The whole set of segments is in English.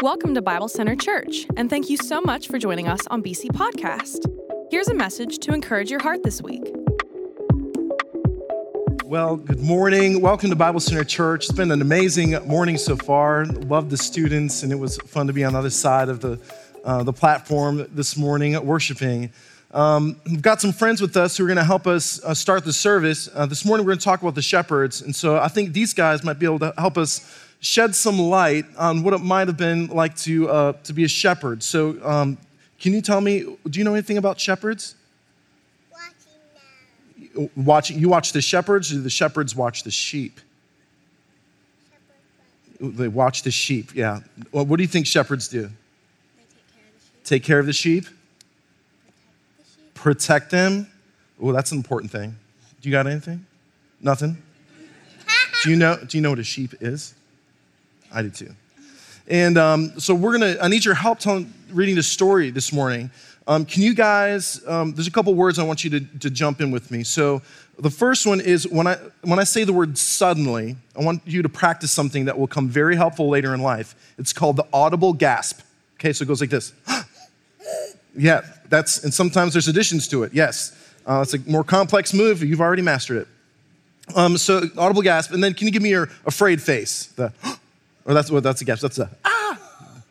Welcome to Bible Center Church, and thank you so much for joining us on BC Podcast. Here's a message to encourage your heart this week. Well, good morning. Welcome to Bible Center Church. It's been an amazing morning so far. Love the students, and it was fun to be on the other side of the, uh, the platform this morning worshiping. Um, we've got some friends with us who are going to help us uh, start the service. Uh, this morning, we're going to talk about the shepherds. And so I think these guys might be able to help us shed some light on what it might have been like to, uh, to be a shepherd. So, um, can you tell me, do you know anything about shepherds? Watching them. Watching, you watch the shepherds, or the shepherds watch the sheep? Shepherds They watch the sheep, yeah. Well, what do you think shepherds do? They take care of the sheep. Take care of the sheep, Protect the sheep. protect them. Oh, that's an important thing. Do you got anything? Nothing? do you know, do you know what a sheep is? I did too. And um, so we're gonna, I need your help telling, reading the story this morning. Um, can you guys, um, there's a couple words I want you to, to jump in with me. So the first one is when I, when I say the word suddenly, I want you to practice something that will come very helpful later in life. It's called the audible gasp. Okay, so it goes like this. yeah, that's, and sometimes there's additions to it, yes. Uh, it's a more complex move, you've already mastered it. Um, so audible gasp, and then can you give me your afraid face? The, or that's what that's a gasp. That's a ah,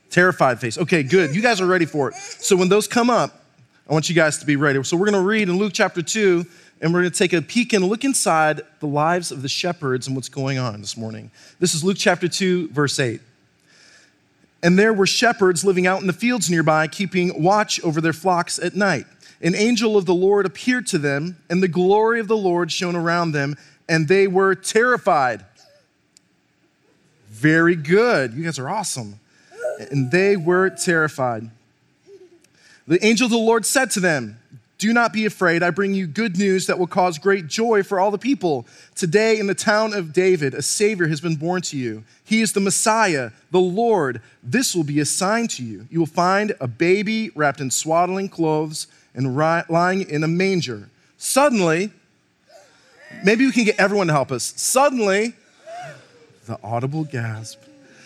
terrified face. Okay, good. You guys are ready for it. So when those come up, I want you guys to be ready. So we're to read in Luke chapter two, and we're to take a peek and look inside the lives of the shepherds and what's going on this morning. This is Luke chapter two, verse eight. And there were shepherds living out in the fields nearby, keeping watch over their flocks at night. An angel of the Lord appeared to them, and the glory of the Lord shone around them, and they were terrified. Very good. You guys are awesome. And they were terrified. The angel of the Lord said to them, Do not be afraid. I bring you good news that will cause great joy for all the people. Today, in the town of David, a Savior has been born to you. He is the Messiah, the Lord. This will be a sign to you. You will find a baby wrapped in swaddling clothes and lying in a manger. Suddenly, maybe we can get everyone to help us. Suddenly, the audible gasp.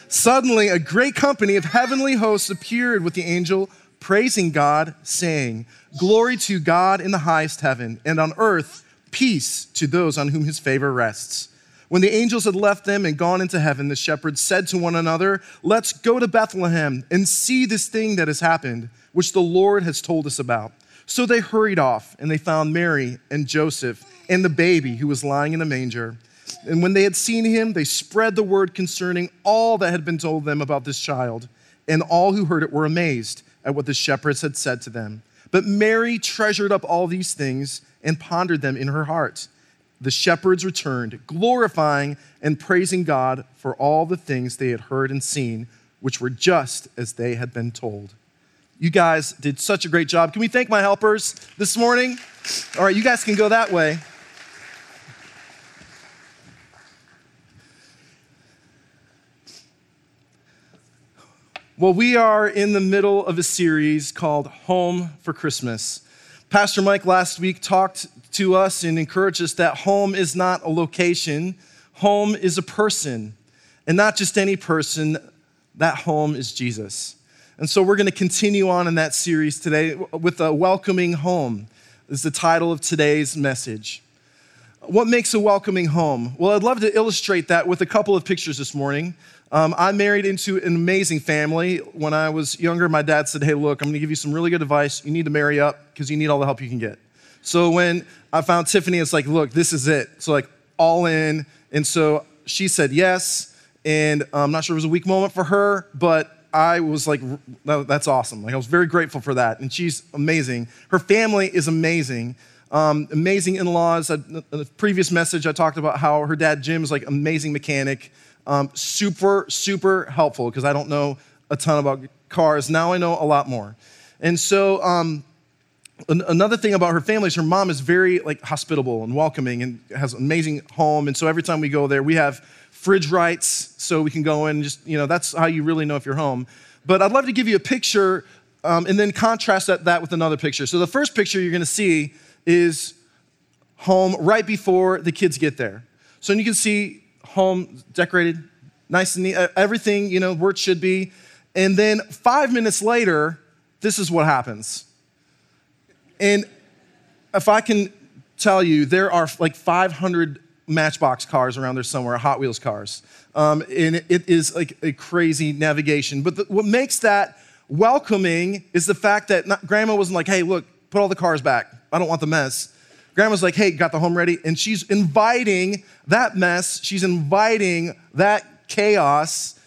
Suddenly, a great company of heavenly hosts appeared with the angel, praising God, saying, Glory to God in the highest heaven, and on earth, peace to those on whom his favor rests. When the angels had left them and gone into heaven, the shepherds said to one another, Let's go to Bethlehem and see this thing that has happened, which the Lord has told us about. So they hurried off, and they found Mary and Joseph and the baby who was lying in a manger. And when they had seen him, they spread the word concerning all that had been told them about this child. And all who heard it were amazed at what the shepherds had said to them. But Mary treasured up all these things and pondered them in her heart. The shepherds returned, glorifying and praising God for all the things they had heard and seen, which were just as they had been told. You guys did such a great job. Can we thank my helpers this morning? All right, you guys can go that way. Well, we are in the middle of a series called Home for Christmas. Pastor Mike last week talked to us and encouraged us that home is not a location, home is a person. And not just any person, that home is Jesus. And so we're going to continue on in that series today with a welcoming home, is the title of today's message. What makes a welcoming home? Well, I'd love to illustrate that with a couple of pictures this morning. Um, I married into an amazing family. When I was younger, my dad said, Hey, look, I'm going to give you some really good advice. You need to marry up because you need all the help you can get. So when I found Tiffany, it's like, Look, this is it. So, like, all in. And so she said yes. And I'm not sure it was a weak moment for her, but I was like, That's awesome. Like, I was very grateful for that. And she's amazing. Her family is amazing. Um, amazing in-laws. In the previous message, I talked about how her dad Jim is like amazing mechanic, um, super super helpful because I don't know a ton about cars. Now I know a lot more, and so um, an- another thing about her family is her mom is very like hospitable and welcoming and has an amazing home. And so every time we go there, we have fridge rights so we can go in. And just you know, that's how you really know if you're home. But I'd love to give you a picture um, and then contrast that, that with another picture. So the first picture you're going to see is home right before the kids get there. So you can see home decorated, nice and neat, everything, you know, where it should be. And then five minutes later, this is what happens. And if I can tell you, there are like 500 Matchbox cars around there somewhere, Hot Wheels cars. Um, and it is like a crazy navigation. But the, what makes that welcoming is the fact that not, grandma wasn't like, hey, look, put all the cars back. I don't want the mess. Grandma's like, hey, got the home ready? And she's inviting that mess, she's inviting that chaos.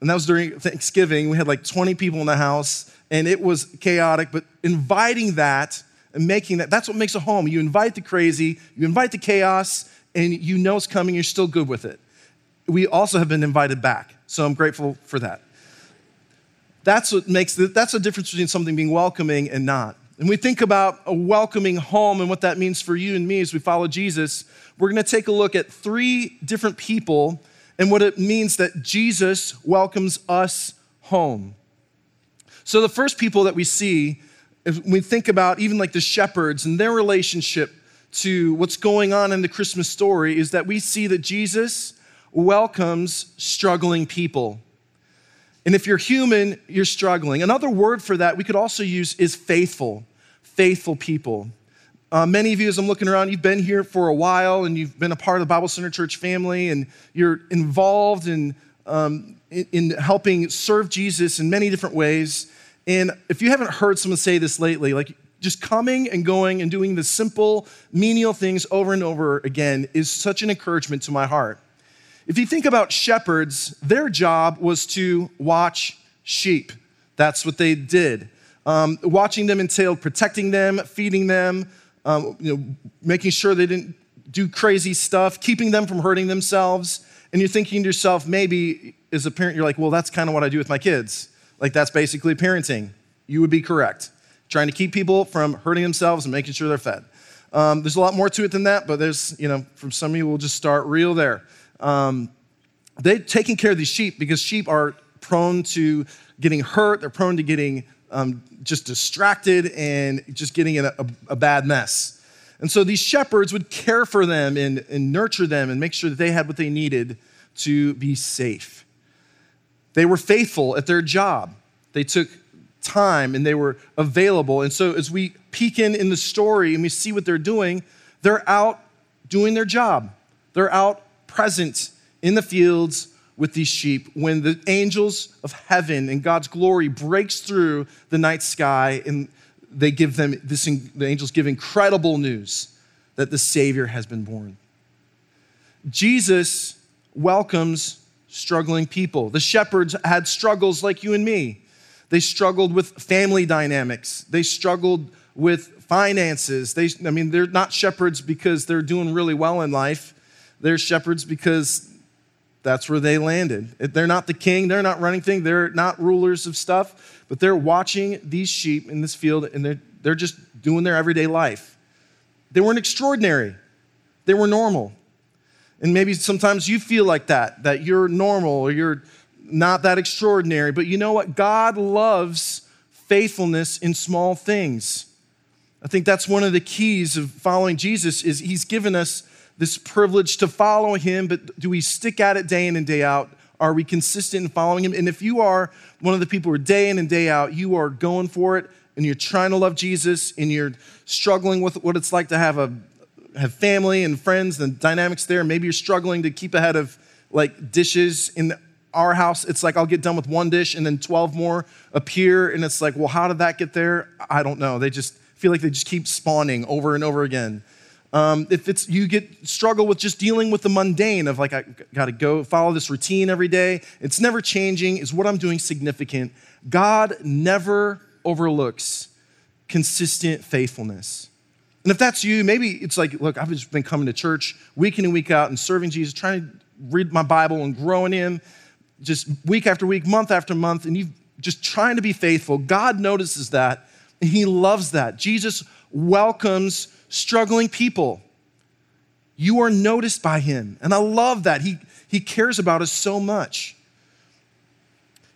And that was during Thanksgiving. We had like 20 people in the house, and it was chaotic, but inviting that and making that, that's what makes a home. You invite the crazy, you invite the chaos, and you know it's coming, you're still good with it. We also have been invited back, so I'm grateful for that. That's what makes the, that's the difference between something being welcoming and not. And we think about a welcoming home and what that means for you and me as we follow Jesus. We're going to take a look at three different people and what it means that Jesus welcomes us home. So, the first people that we see, if we think about even like the shepherds and their relationship to what's going on in the Christmas story, is that we see that Jesus welcomes struggling people. And if you're human, you're struggling. Another word for that we could also use is faithful, faithful people. Uh, many of you, as I'm looking around, you've been here for a while and you've been a part of the Bible Center Church family and you're involved in, um, in, in helping serve Jesus in many different ways. And if you haven't heard someone say this lately, like just coming and going and doing the simple, menial things over and over again is such an encouragement to my heart. If you think about shepherds, their job was to watch sheep. That's what they did. Um, watching them entailed protecting them, feeding them, um, you know, making sure they didn't do crazy stuff, keeping them from hurting themselves. And you're thinking to yourself, maybe as a parent, you're like, well, that's kind of what I do with my kids. Like, that's basically parenting. You would be correct. Trying to keep people from hurting themselves and making sure they're fed. Um, there's a lot more to it than that, but there's, you know, from some of you, we'll just start real there. Um, they're taking care of these sheep because sheep are prone to getting hurt, they're prone to getting um, just distracted and just getting in a, a, a, bad mess. And so these shepherds would care for them and, and nurture them and make sure that they had what they needed to be safe. They were faithful at their job. They took time and they were available. And so as we peek in in the story and we see what they're doing, they're out doing their job. They're out present in the fields with these sheep when the angels of heaven and God's glory breaks through the night sky and they give them this the angels give incredible news that the savior has been born. Jesus welcomes struggling people. The shepherds had struggles like you and me. They struggled with family dynamics. They struggled with finances. They I mean they're not shepherds because they're doing really well in life. They're shepherds because that's where they landed. They're not the king, they're not running things, they're not rulers of stuff, but they're watching these sheep in this field and they're, they're just doing their everyday life. They weren't extraordinary, they were normal. And maybe sometimes you feel like that, that you're normal or you're not that extraordinary. But you know what? God loves faithfulness in small things. I think that's one of the keys of following Jesus is he's given us this privilege to follow him, but do we stick at it day in and day out? Are we consistent in following him? And if you are one of the people who are day in and day out, you are going for it and you're trying to love Jesus and you're struggling with what it's like to have a have family and friends and dynamics there. Maybe you're struggling to keep ahead of like dishes in our house. It's like I'll get done with one dish and then 12 more appear. And it's like, well, how did that get there? I don't know. They just feel like they just keep spawning over and over again. Um, if it's you get struggle with just dealing with the mundane of like I got to go follow this routine every day. It's never changing. Is what I'm doing significant? God never overlooks consistent faithfulness. And if that's you, maybe it's like, look, I've just been coming to church week in and week out and serving Jesus, trying to read my Bible and growing in just week after week, month after month, and you just trying to be faithful. God notices that and He loves that. Jesus welcomes struggling people. You are noticed by him. And I love that. He, he cares about us so much.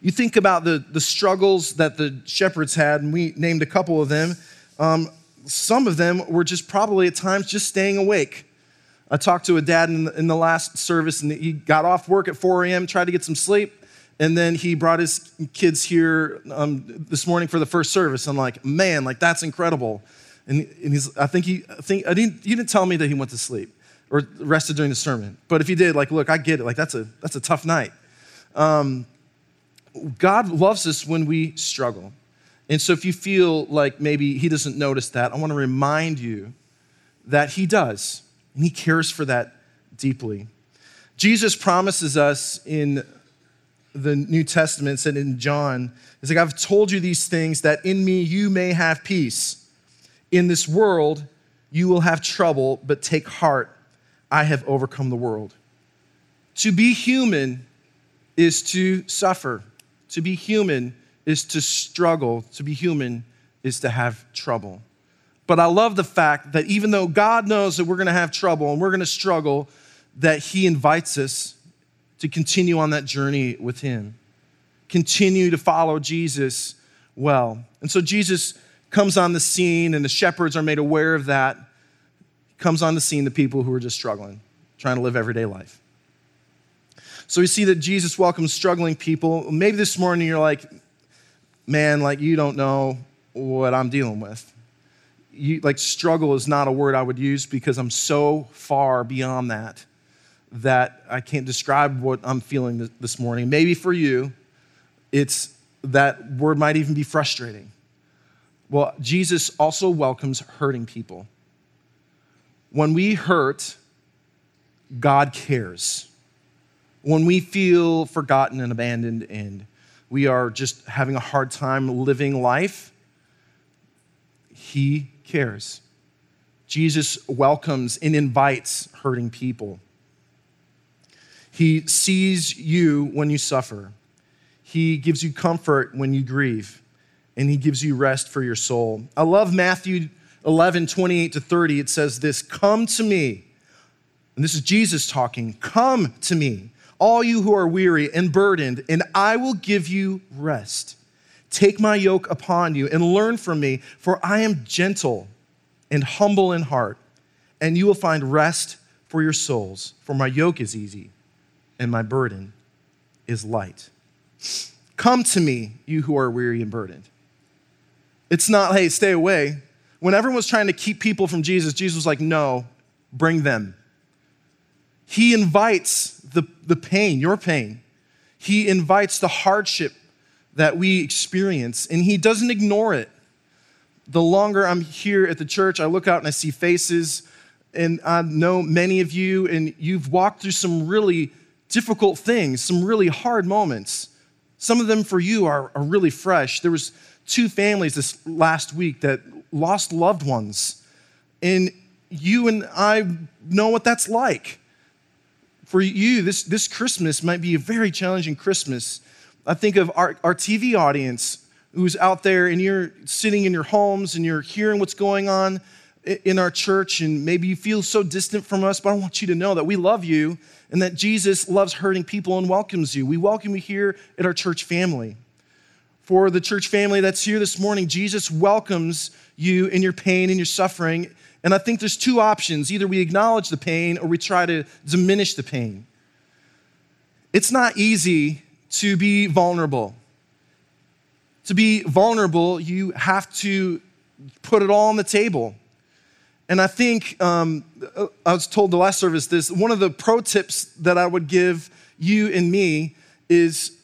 You think about the, the struggles that the shepherds had, and we named a couple of them. Um, some of them were just probably at times just staying awake. I talked to a dad in the, in the last service, and he got off work at 4 a.m., tried to get some sleep, And then he brought his kids here um, this morning for the first service. I'm like, man, like that's incredible. And, and he's, I think he, I think, I didn't, you didn't tell me that he went to sleep or rested during the sermon. But if he did, like, look, I get it. Like, that's a, that's a tough night. Um, God loves us when we struggle. And so if you feel like maybe he doesn't notice that, I want to remind you that he does, and he cares for that deeply. Jesus promises us in the New Testament, said in John, is like, I've told you these things that in me you may have peace. In this world you will have trouble, but take heart, I have overcome the world. To be human is to suffer. To be human is to struggle. To be human is to have trouble. But I love the fact that even though God knows that we're going to have trouble and we're going to struggle, that He invites us to continue on that journey with Him, continue to follow Jesus well. And so Jesus comes on the scene, and the shepherds are made aware of that. Comes on the scene, the people who are just struggling, trying to live everyday life. So we see that Jesus welcomes struggling people. Maybe this morning you're like, man, like you don't know what I'm dealing with. You, like struggle is not a word I would use because I'm so far beyond that that I can't describe what I'm feeling this morning. Maybe for you, it's that word might even be frustrating. Well, Jesus also welcomes hurting people. When we hurt, God cares. When we feel forgotten and abandoned and we are just having a hard time living life, He cares. Jesus welcomes and invites hurting people. He sees you when you suffer. He gives you comfort when you grieve, and He gives you rest for your soul. I love Matthew 11, 28 to 30. It says this Come to me. And this is Jesus talking. Come to me all you who are weary and burdened, and I will give you rest. Take my yoke upon you and learn from me, for I am gentle and humble in heart, and you will find rest for your souls. For my yoke is easy and my burden is light. Come to me, you who are weary and burdened. It's not, hey, stay away. When everyone was trying to keep people from Jesus, Jesus was like, no, bring them. He invites the, the pain, your pain. He invites the hardship that we experience, and He doesn't ignore it. The longer I'm here at the church, I look out and I see faces, and I know many of you, and you've walked through some really difficult things, some really hard moments. Some of them for you are, are really fresh. There was two families this last week that lost loved ones, and you and I know what that's like for you, this, this Christmas might be a very challenging Christmas. I think of our, our TV audience who's out there and you're sitting in your homes and you're hearing what's going on in our church, and maybe you feel so distant from us, but I want you to know that we love you and that Jesus loves hurting people and welcomes you. We welcome you here at our church family. For the church family that's here this morning, Jesus welcomes you in your pain and your suffering and I think there's two options either we acknowledge the pain or we try to diminish the pain. It's not easy to be vulnerable. To be vulnerable, you have to put it all on the table. And I think um, I was told the last service this one of the pro tips that I would give you and me is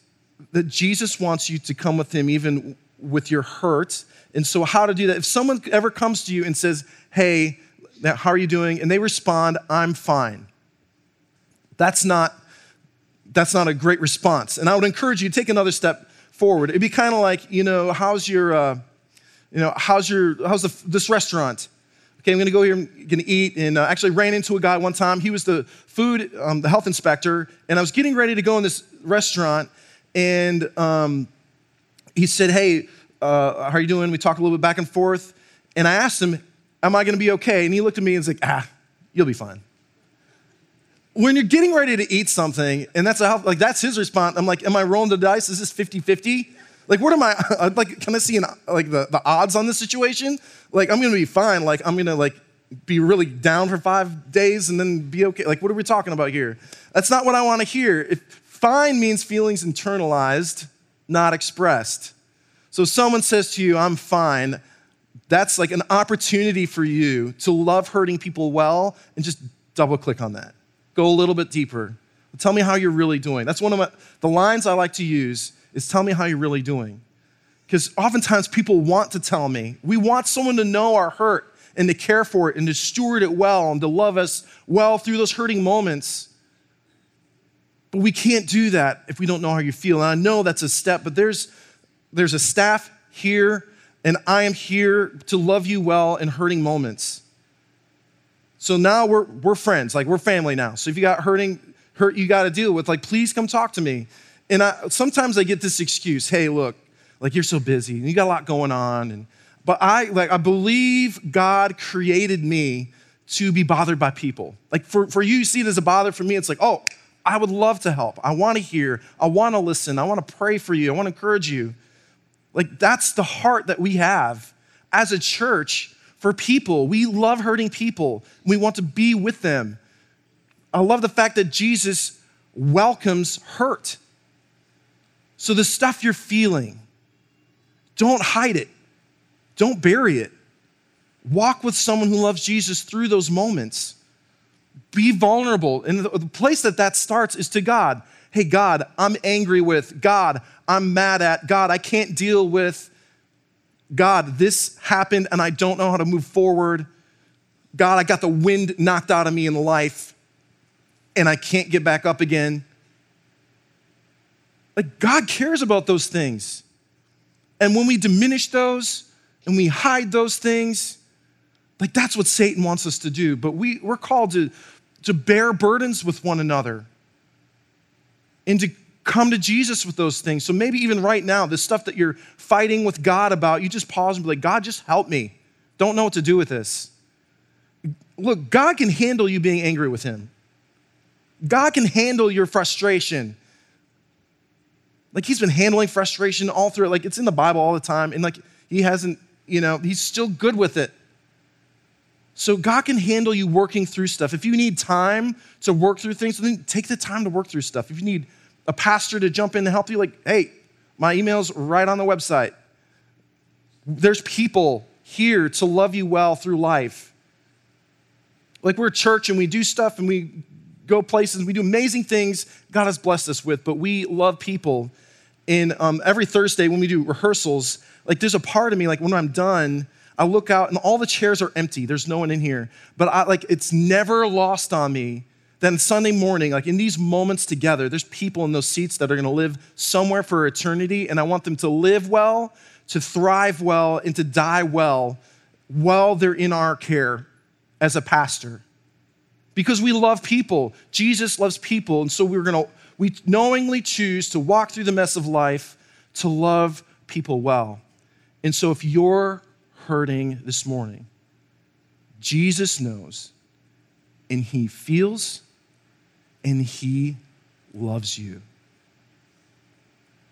that Jesus wants you to come with him even with your hurt. And so, how to do that? If someone ever comes to you and says, hey, how are you doing? And they respond, I'm fine. That's not, that's not a great response. And I would encourage you to take another step forward. It'd be kind of like, you know, how's your, uh, you know, how's your, how's the, this restaurant? Okay, I'm gonna go here, I'm gonna eat. And uh, actually ran into a guy one time. He was the food, um, the health inspector. And I was getting ready to go in this restaurant. And um, he said, hey, uh, how are you doing? We talked a little bit back and forth. And I asked him, Am I to be okay? And he looked at me and was like, Ah, you'll be fine. When you're getting ready to eat something, and that's a, like that's his response. I'm like, Am I rolling the dice? Is this 50-50? Like, what am I? Like, can I see an, like the, the odds on this situation? Like, I'm gonna be fine. Like, I'm gonna like be really down for five days and then be okay. Like, what are we talking about here? That's not what I want to hear. If Fine means feelings internalized, not expressed. So someone says to you, I'm fine, that's like an opportunity for you to love hurting people well and just double click on that. Go a little bit deeper. Tell me how you're really doing. That's one of my, the lines I like to use is tell me how you're really doing. Because oftentimes people want to tell me. We want someone to know our hurt and to care for it and to steward it well and to love us well through those hurting moments. But we can't do that if we don't know how you feel. And I know that's a step, but there's, there's a staff here, and I am here to love you well in hurting moments. So now we're, we're friends, like we're family now. So if you got hurting, hurt you got to deal with, like please come talk to me. And I, sometimes I get this excuse, hey, look, like you're so busy and you got a lot going on. And, but I, like, I believe God created me to be bothered by people. Like for, for you, you see it as a bother. For me, it's like, oh, I would love to help. I want to hear. I want to listen. I want to pray for you. I want to encourage you. Like, that's the heart that we have as a church for people. We love hurting people, we want to be with them. I love the fact that Jesus welcomes hurt. So, the stuff you're feeling, don't hide it, don't bury it. Walk with someone who loves Jesus through those moments. Be vulnerable. And the place that that starts is to God. Hey, God, I'm angry with. God, I'm mad at. God, I can't deal with. God, this happened and I don't know how to move forward. God, I got the wind knocked out of me in life and I can't get back up again. Like, God cares about those things. And when we diminish those and we hide those things, like that's what Satan wants us to do. But we, we're called to to bear burdens with one another and to come to Jesus with those things. So maybe even right now, the stuff that you're fighting with God about, you just pause and be like, God, just help me. Don't know what to do with this. Look, God can handle you being angry with Him. God can handle your frustration. Like He's been handling frustration all through it. Like it's in the Bible all the time. And like He hasn't, you know, He's still good with it. So God can handle you working through stuff. If you need time to work through things, then take the time to work through stuff. If you need a pastor to jump in to help you, like, hey, my email's right on the website. There's people here to love you well through life. Like we're a church and we do stuff and we go places and we do amazing things God has blessed us with, but we love people. And um, every Thursday when we do rehearsals, like there's a part of me, like when I'm done, I look out and all the chairs are empty. There's no one in here. But I, like it's never lost on me that Sunday morning, like in these moments together, there's people in those seats that are to live somewhere for eternity, and I want them to live well, to thrive well, and to die well while they're in our care as a pastor. Because we love people. Jesus loves people, and so we're to we knowingly choose to walk through the mess of life to love people well. And so if you're hurting this morning, Jesus knows and he feels and he loves you.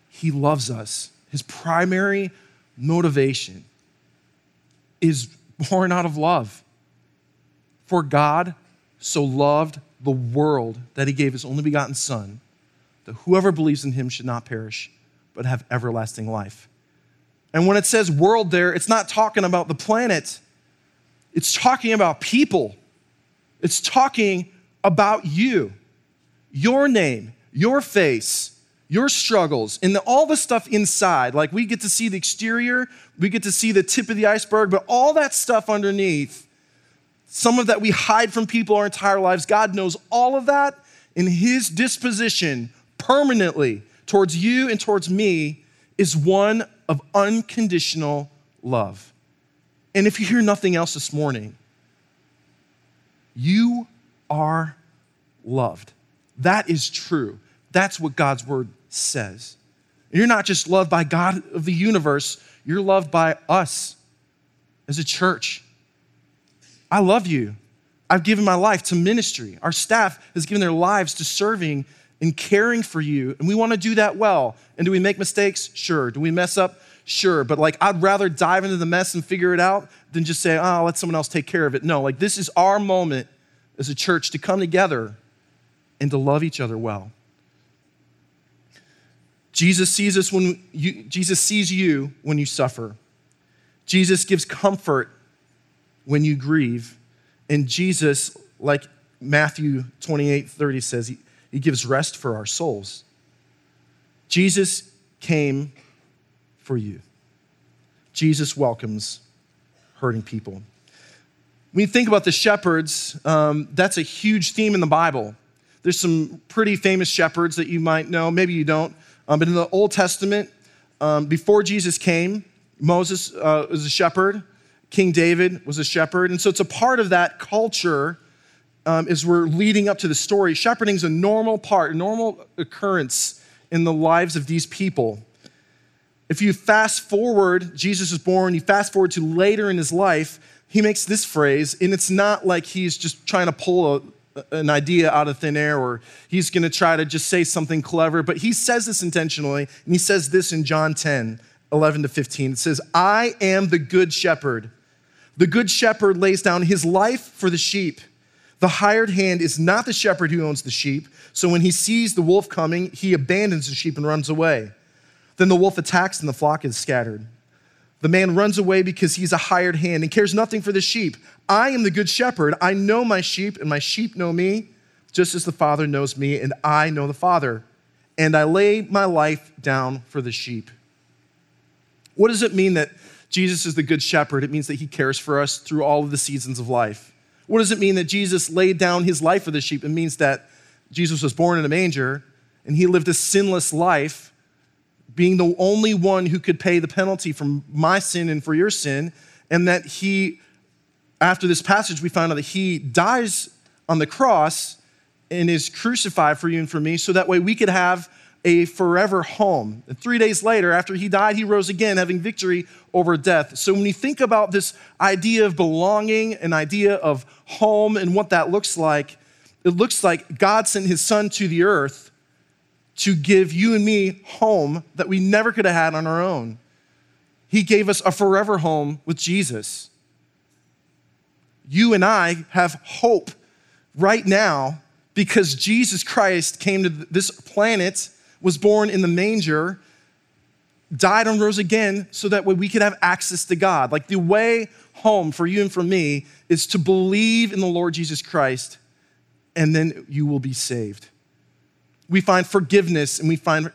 He loves us. His primary motivation is born out of love. For God so loved the world that he gave his only begotten Son, that whoever believes in him should not perish, but have everlasting life. And when it says world there, it's not talking about the planet, it's talking about people. It's talking about you, your name, your face, your struggles, and the, all the stuff inside. Like we get to see the exterior, we get to see the tip of the iceberg, but all that stuff underneath, some of that we hide from people our entire lives, God knows all of that in His disposition permanently towards you and towards me is one of unconditional love. And if you hear nothing else this morning, you are loved. That is true. That's what God's word says. And you're not just loved by God of the universe, you're loved by us as a church. I love you. I've given my life to ministry. Our staff has given their lives to serving and caring for you. And we want to do that well. And do we make mistakes? Sure. Do we mess up? Sure. But like, I'd rather dive into the mess and figure it out than just say, oh, let someone else take care of it. No, like, this is our moment as a church to come together and to love each other well. Jesus sees us when you, Jesus sees you when you suffer. Jesus gives comfort when you grieve. And Jesus, like Matthew 28 30 says, he, gives rest for our souls. Jesus came for you. Jesus welcomes hurting people. When you think about the shepherds, um, that's a huge theme in the Bible. There's some pretty famous shepherds that you might know, maybe you don't. Um, but in the Old Testament, um, before Jesus came, Moses uh, was a shepherd, King David was a shepherd. And so it's a part of that culture um, as we're leading up to the story. Shepherding is a normal part, a normal occurrence in the lives of these people. If you fast forward, Jesus is born, you fast forward to later in his life, he makes this phrase, and it's not like he's just trying to pull a, an idea out of thin air or he's going to try to just say something clever, but he says this intentionally, and he says this in John 10 11 to 15. It says, I am the good shepherd. The good shepherd lays down his life for the sheep. The hired hand is not the shepherd who owns the sheep, so when he sees the wolf coming, he abandons the sheep and runs away. Then the wolf attacks and the flock is scattered. The man runs away because he's a hired hand and cares nothing for the sheep. I am the good shepherd. I know my sheep, and my sheep know me, just as the Father knows me, and I know the Father. And I lay my life down for the sheep. What does it mean that Jesus is the good shepherd? It means that he cares for us through all of the seasons of life. What does it mean that Jesus laid down his life for the sheep? It means that Jesus was born in a manger and he lived a sinless life being the only one who could pay the penalty for my sin and for your sin, and that he, after this passage, we find out that he dies on the cross and is crucified for you and for me, so that way we could have a forever home. And three days later, after he died, he rose again, having victory over death. So when you think about this idea of belonging, an idea of home, and what that looks like, it looks like God sent his son to the earth to give you and me home that we never could have had on our own. He gave us a forever home with Jesus. You and I have hope right now because Jesus Christ came to this planet, was born in the manger, died and rose again so that we could have access to God. Like the way home for you and for me is to believe in the Lord Jesus Christ and then you will be saved we find forgiveness and we find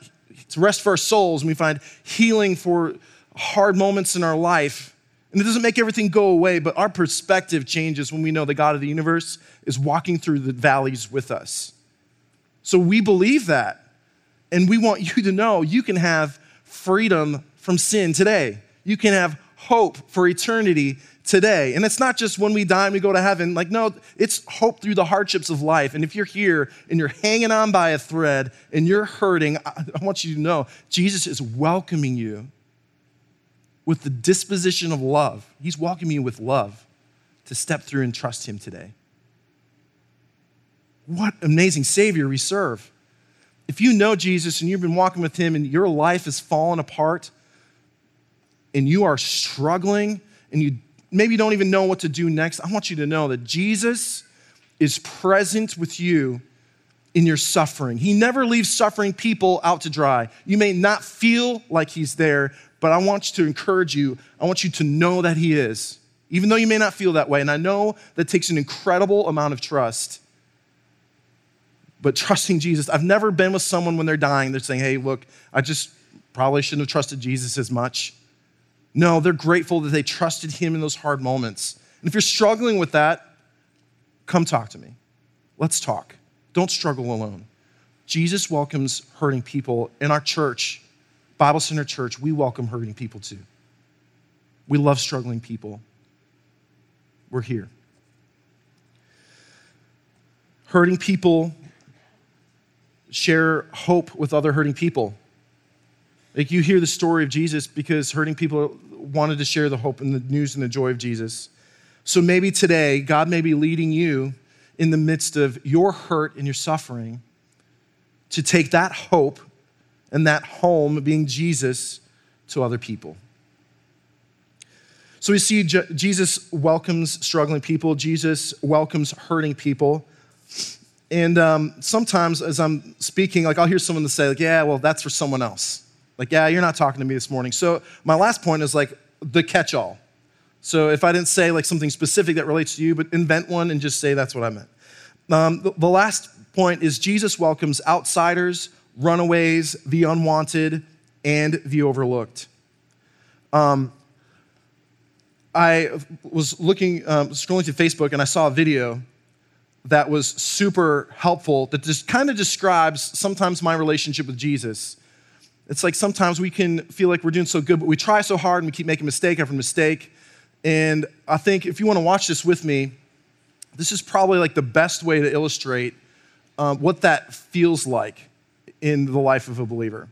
rest for our souls and we find healing for hard moments in our life. And it doesn't make everything go away, but our perspective changes when we know the God of the universe is walking through the valleys with us. So we believe that. And we want you to know you can have freedom from sin today. You can have hope for eternity today. And it's not just when we die and we go to heaven. Like, no, it's hope through the hardships of life. And if you're here and you're hanging on by a thread and you're hurting, I, want you to know Jesus is welcoming you with the disposition of love. He's welcoming you with love to step through and trust Him today. What amazing Savior we serve. If you know Jesus and you've been walking with Him and your life is falling apart and you are struggling and you maybe don't even know what to do next, I want you to know that Jesus is present with you in your suffering. He never leaves suffering people out to dry. You may not feel like He's there, but I want to encourage you. I want you to know that He is, even though you may not feel that way. And I know that takes an incredible amount of trust. But trusting Jesus, I've never been with someone when they're dying, they're saying, hey, look, I just probably shouldn't have trusted Jesus as much. No, they're grateful that they trusted him in those hard moments. And if you're struggling with that, come talk to me. Let's talk. Don't struggle alone. Jesus welcomes hurting people. In our church, Bible Center Church, we welcome hurting people too. We love struggling people. We're here. Hurting people share hope with other hurting people. Like you hear the story of Jesus because hurting people wanted to share the hope and the news and the joy of Jesus. So maybe today, God may be leading you in the midst of your hurt and your suffering to take that hope and that home, being Jesus, to other people. So we see Jesus welcomes struggling people, Jesus welcomes hurting people. And um, sometimes as I'm speaking, like I'll hear someone say, like, yeah, well, that's for someone else. Like, yeah, you're not talking to me this morning. So my last point is like the catch-all. So if I didn't say like something specific that relates to you, but invent one and just say that's what I meant. Um, the, the last point is Jesus welcomes outsiders, runaways, the unwanted, and the overlooked. Um, I was looking, um, scrolling through Facebook, and I saw a video that was super helpful that just kind of describes sometimes my relationship with Jesus. It's like sometimes we can feel like we're doing so good, but we try so hard and we keep making mistake after mistake. And I think if you want to watch this with me, this is probably like the best way to illustrate um, what that feels like in the life of a believer.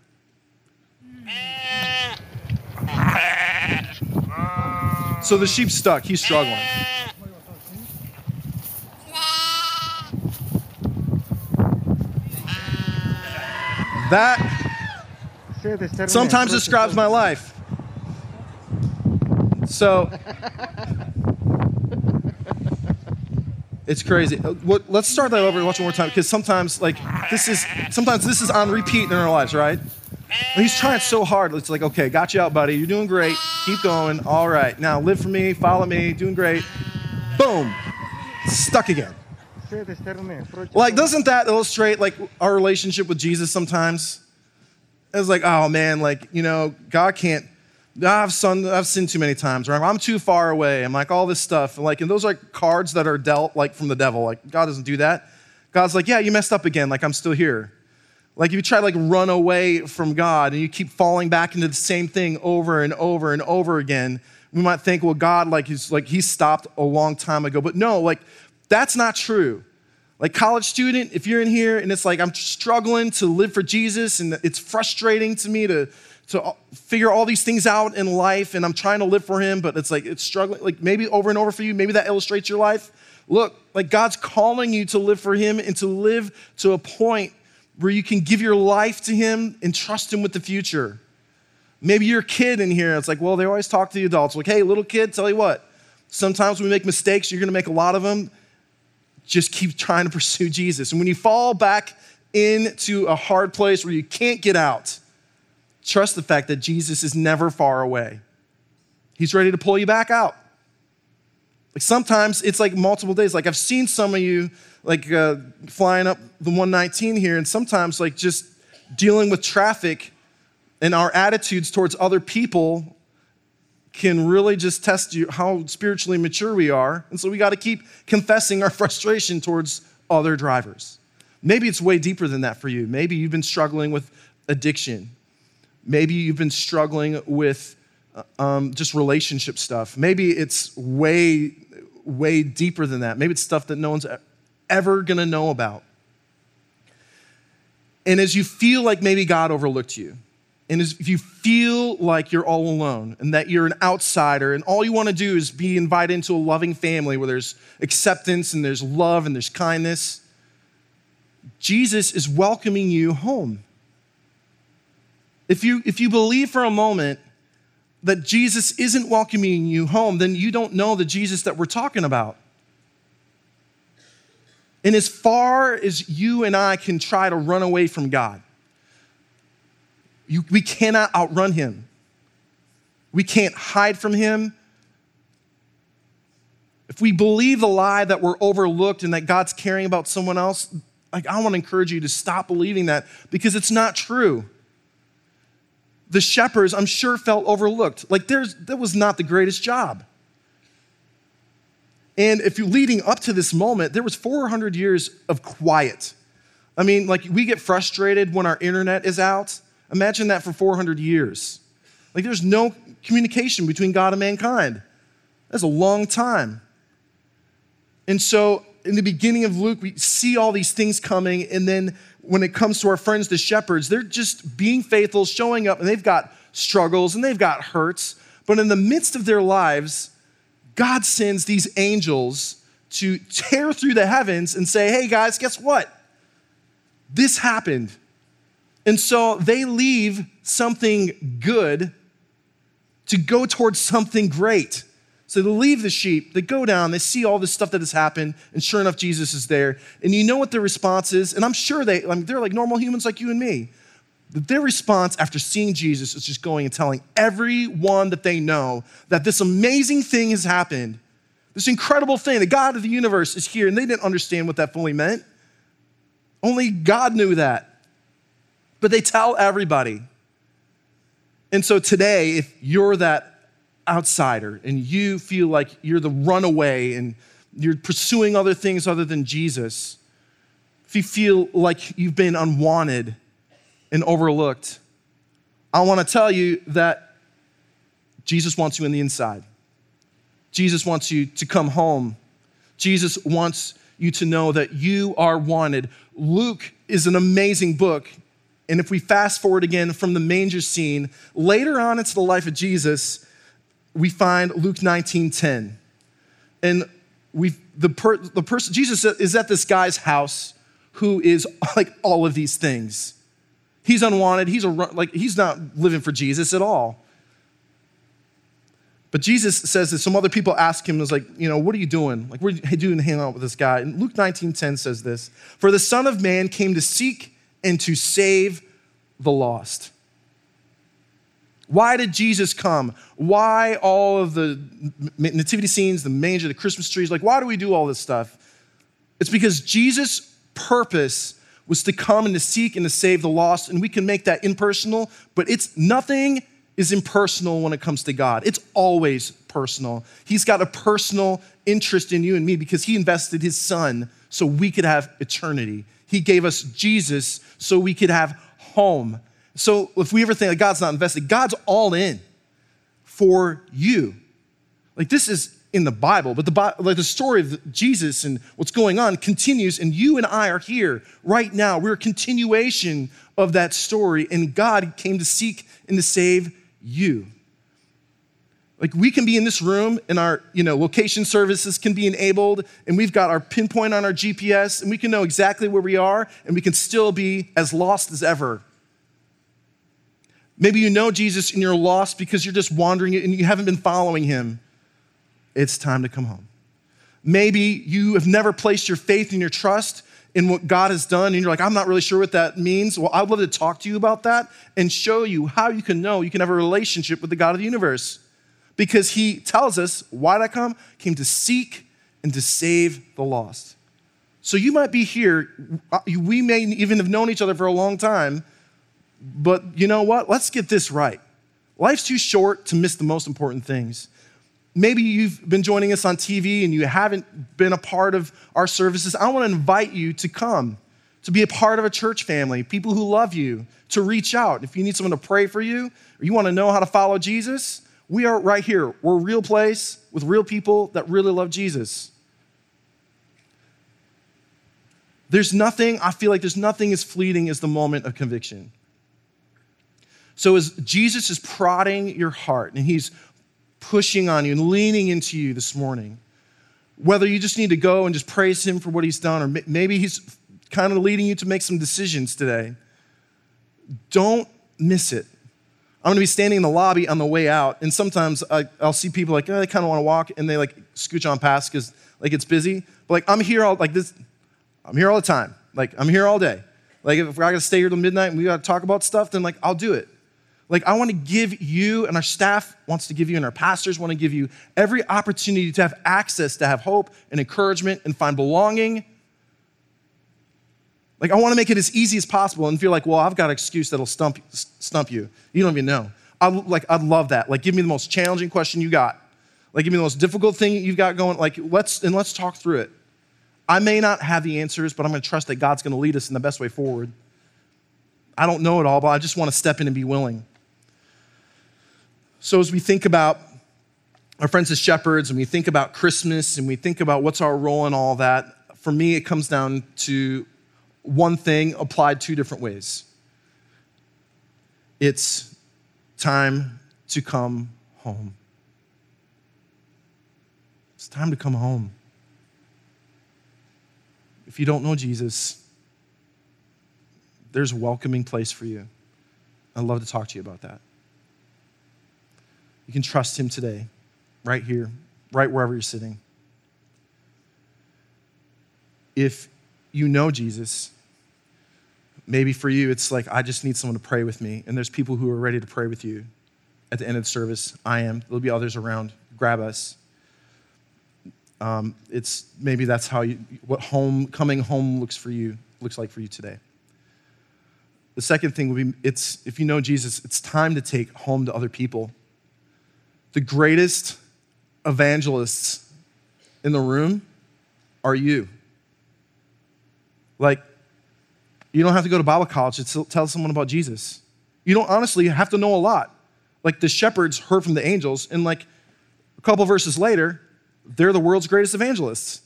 So the sheep's stuck, he's struggling. That sometimes describes my life. So it's crazy. What, let's start that over and watch one more time because sometimes, like, this is sometimes this is on repeat in our lives, right? And he's trying so hard. It's like, okay, got you out, buddy. You're doing great. Keep going. All right, now live for me, follow me, doing great. Boom, stuck again. Like, doesn't that illustrate like our relationship with Jesus sometimes? It's like, oh man, like, you know, God can't, I've, sinned, I've sinned too many times, or I'm too far away. I'm like, all this stuff. And like, and those are cards that are dealt like from the devil. Like, God doesn't do that. God's like, yeah, you messed up again. Like, I'm still here. Like, if you try to like run away from God and you keep falling back into the same thing over and over and over again, we might think, well, God, like, he's like, he stopped a long time ago. But no, like, that's not true. Like, college student, if you're in here and it's like, I'm struggling to live for Jesus and it's frustrating to me to, to figure all these things out in life and I'm trying to live for Him, but it's like, it's struggling, like maybe over and over for you, maybe that illustrates your life. Look, like God's calling you to live for Him and to live to a point where you can give your life to Him and trust Him with the future. Maybe you're a kid in here. It's like, well, they always talk to the adults. Like, hey, little kid, tell you what, sometimes we make mistakes, you're gonna make a lot of them just keep trying to pursue Jesus. And when you fall back into a hard place where you can't get out, trust the fact that Jesus is never far away. He's ready to pull you back out. Like sometimes it's like multiple days. Like I've seen some of you like uh, flying up the 119 here, and sometimes like just dealing with traffic and our attitudes towards other people can really just test you how spiritually mature we are. And so we got to keep confessing our frustration towards other drivers. Maybe it's way deeper than that for you. Maybe you've been struggling with addiction. Maybe you've been struggling with uh, um, just relationship stuff. Maybe it's way, way deeper than that. Maybe it's stuff that no one's ever gonna know about. And as you feel like maybe God overlooked you, and if you feel like you're all alone and that you're an outsider and all you want to do is be invited into a loving family where there's acceptance and there's love and there's kindness, Jesus is welcoming you home. If you, if you believe for a moment that Jesus isn't welcoming you home, then you don't know the Jesus that we're talking about. And as far as you and I can try to run away from God, you, we cannot outrun him. We can't hide from him. If we believe the lie that we're overlooked and that God's caring about someone else, like I want to encourage you to stop believing that because it's not true. The shepherds, I'm sure, felt overlooked. Like there's that was not the greatest job. And if you leading up to this moment, there was 400 years of quiet. I mean, like we get frustrated when our internet is out Imagine that for 400 years. Like there's no communication between God and mankind. That's a long time. And so in the beginning of Luke, we see all these things coming. And then when it comes to our friends, the shepherds, they're just being faithful, showing up, and they've got struggles and they've got hurts. But in the midst of their lives, God sends these angels to tear through the heavens and say, hey guys, guess what? This happened. And so they leave something good to go towards something great. So they leave the sheep, they go down, they see all this stuff that has happened, and sure enough, Jesus is there. And you know what their response is? And I'm sure they, I mean, they're like normal humans like you and me. But their response after seeing Jesus is just going and telling everyone that they know that this amazing thing has happened. This incredible thing, the God of the universe is here, and they didn't understand what that fully meant. Only God knew that. But they tell everybody. And so today, if you're that outsider and you feel like you're the runaway and you're pursuing other things other than Jesus, if you feel like you've been unwanted and overlooked, I want to tell you that Jesus wants you in the inside. Jesus wants you to come home. Jesus wants you to know that you are wanted. Luke is an amazing book. And if we fast forward again from the manger scene, later on into the life of Jesus, we find Luke 19 10. And we the, per, the person, Jesus is at this guy's house who is like all of these things. He's unwanted. He's a, like, he's not living for Jesus at all. But Jesus says that some other people ask him, was like, you know, what are you doing? Like, what are you doing hanging out with this guy? And Luke 19 10 says this For the Son of Man came to seek and to save the lost. Why did Jesus come? Why all of the nativity scenes, the manger, the Christmas trees? Like, why do we do all this stuff? It's because Jesus' purpose was to come and to seek and to save the lost, and we can make that impersonal, but it's nothing is impersonal when it comes to God. It's always personal. He's got a personal interest in you and me because he invested his son so we could have eternity. He gave us Jesus so we could have home. So if we ever think that God's not invested, God's all in for you. Like this is in the Bible, but the, like the story of Jesus and what's going on continues, and you and I are here right now. We're a continuation of that story, and God came to seek and to save you. Like we can be in this room and our, you know, location services can be enabled and we've got our pinpoint on our GPS and we can know exactly where we are and we can still be as lost as ever. Maybe you know Jesus and you're lost because you're just wandering and you haven't been following him. It's time to come home. Maybe you have never placed your faith and your trust in what God has done, and you're like, I'm not really sure what that means. Well, I'd love to talk to you about that and show you how you can know you can have a relationship with the God of the universe. Because he tells us, why did I come? Came to seek and to save the lost. So you might be here, uh, we may even have known each other for a long time, but you know what? Let's get this right. Life's too short to miss the most important things. Maybe you've been joining us on TV and you haven't been a part of our services. I want to invite you to come, to be a part of a church family, people who love you, to reach out. If you need someone to pray for you or you want to know how to follow Jesus, we are right here. We're a real place with real people that really love Jesus. There's nothing, I feel like there's nothing as fleeting as the moment of conviction. So, as Jesus is prodding your heart and he's pushing on you and leaning into you this morning, whether you just need to go and just praise him for what he's done, or maybe he's kind of leading you to make some decisions today, don't miss it. I'm gonna be standing in the lobby on the way out, and sometimes I, will see people like, oh, they kind of wanna walk, and they like scooch on past because like it's busy. But like, I'm here all, like this, I'm here all the time. Like, I'm here all day. Like, if I gotta stay here till midnight and we gotta talk about stuff, then like, I'll do it. Like, I want to give you, and our staff wants to give you, and our pastors want to give you every opportunity to have access, to have hope and encouragement and find belonging. Like, I want to make it as easy as possible and feel like, well, I've got an excuse that'll stump, stump you. You don't even know. I, like, I'd love that. Like, give me the most challenging question you got. Like, give me the most difficult thing you've got going. Like, let's, and let's talk through it. I may not have the answers, but I'm going to trust that God's going to lead us in the best way forward. I don't know it all, but I just want to step in and be willing. So, as we think about our friends as shepherds and we think about Christmas and we think about what's our role in all that, for me, it comes down to one thing applied two different ways. It's time to come home. It's time to come home. If you don't know Jesus, there's a welcoming place for you. I'd love to talk to you about that. You can trust Him today, right here. right wherever you're sitting. If you know Jesus, maybe for you, it's like, I just need someone to pray with me. And there's people who are ready to pray with you at the end of the service. I am. There'll be others around. Grab us. Um, it's maybe that's how you, what home, coming home looks for you, looks like for you today. The second thing would be it's, if you know Jesus, it's time to take home to other people. The greatest evangelists in the room are you. Like, you don't have to go to Bible college to tell someone about Jesus. You don't honestly have to know a lot. Like the shepherds heard from the angels, and like a couple verses later, they're the world's greatest evangelists.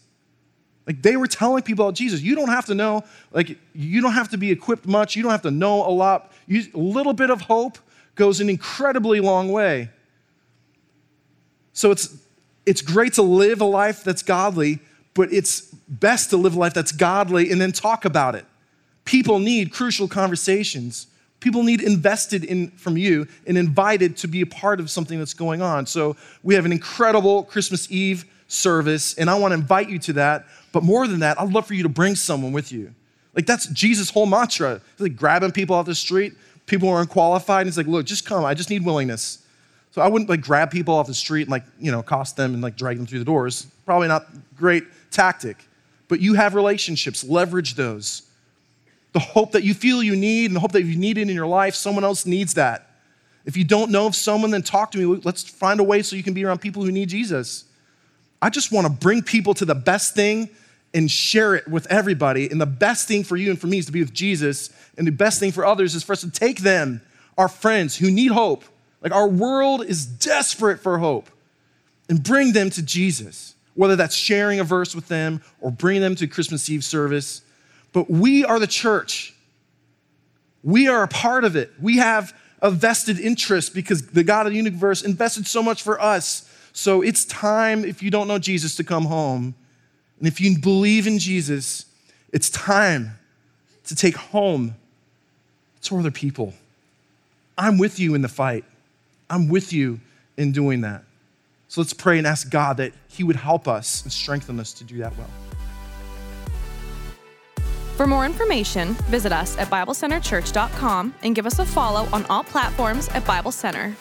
Like they were telling people about Jesus. You don't have to know, like, you don't have to be equipped much. You don't have to know a lot. You, a little bit of hope goes an incredibly long way. So it's, it's great to live a life that's godly, but it's best to live a life that's godly and then talk about it. People need crucial conversations. People need invested in from you and invited to be a part of something that's going on. So we have an incredible Christmas Eve service, and I want to invite you to that. But more than that, I'd love for you to bring someone with you. Like that's Jesus' whole mantra. He's like grabbing people off the street, people who are unqualified, and he's like, look, just come. I just need willingness. So I wouldn't like grab people off the street and like, you know, cost them and like drag them through the doors. Probably not great tactic. But you have relationships, leverage those. The hope that you feel you need and the hope that you need it in your life, someone else needs that. If you don't know of someone, then talk to me. Let's find a way so you can be around people who need Jesus. I just want to bring people to the best thing and share it with everybody. And the best thing for you and for me is to be with Jesus. And the best thing for others is for us to take them, our friends who need hope. Like our world is desperate for hope, and bring them to Jesus, whether that's sharing a verse with them or bringing them to Christmas Eve service. But we are the church. We are a part of it. We have a vested interest because the God of the universe invested so much for us. So it's time, if you don't know Jesus, to come home. And if you believe in Jesus, it's time to take home to other people. I'm with you in the fight. I'm with you in doing that. So let's pray and ask God that He would help us and strengthen us to do that well. For more information, visit us at BibleCenterChurch.com and give us a follow on all platforms at Bible Center.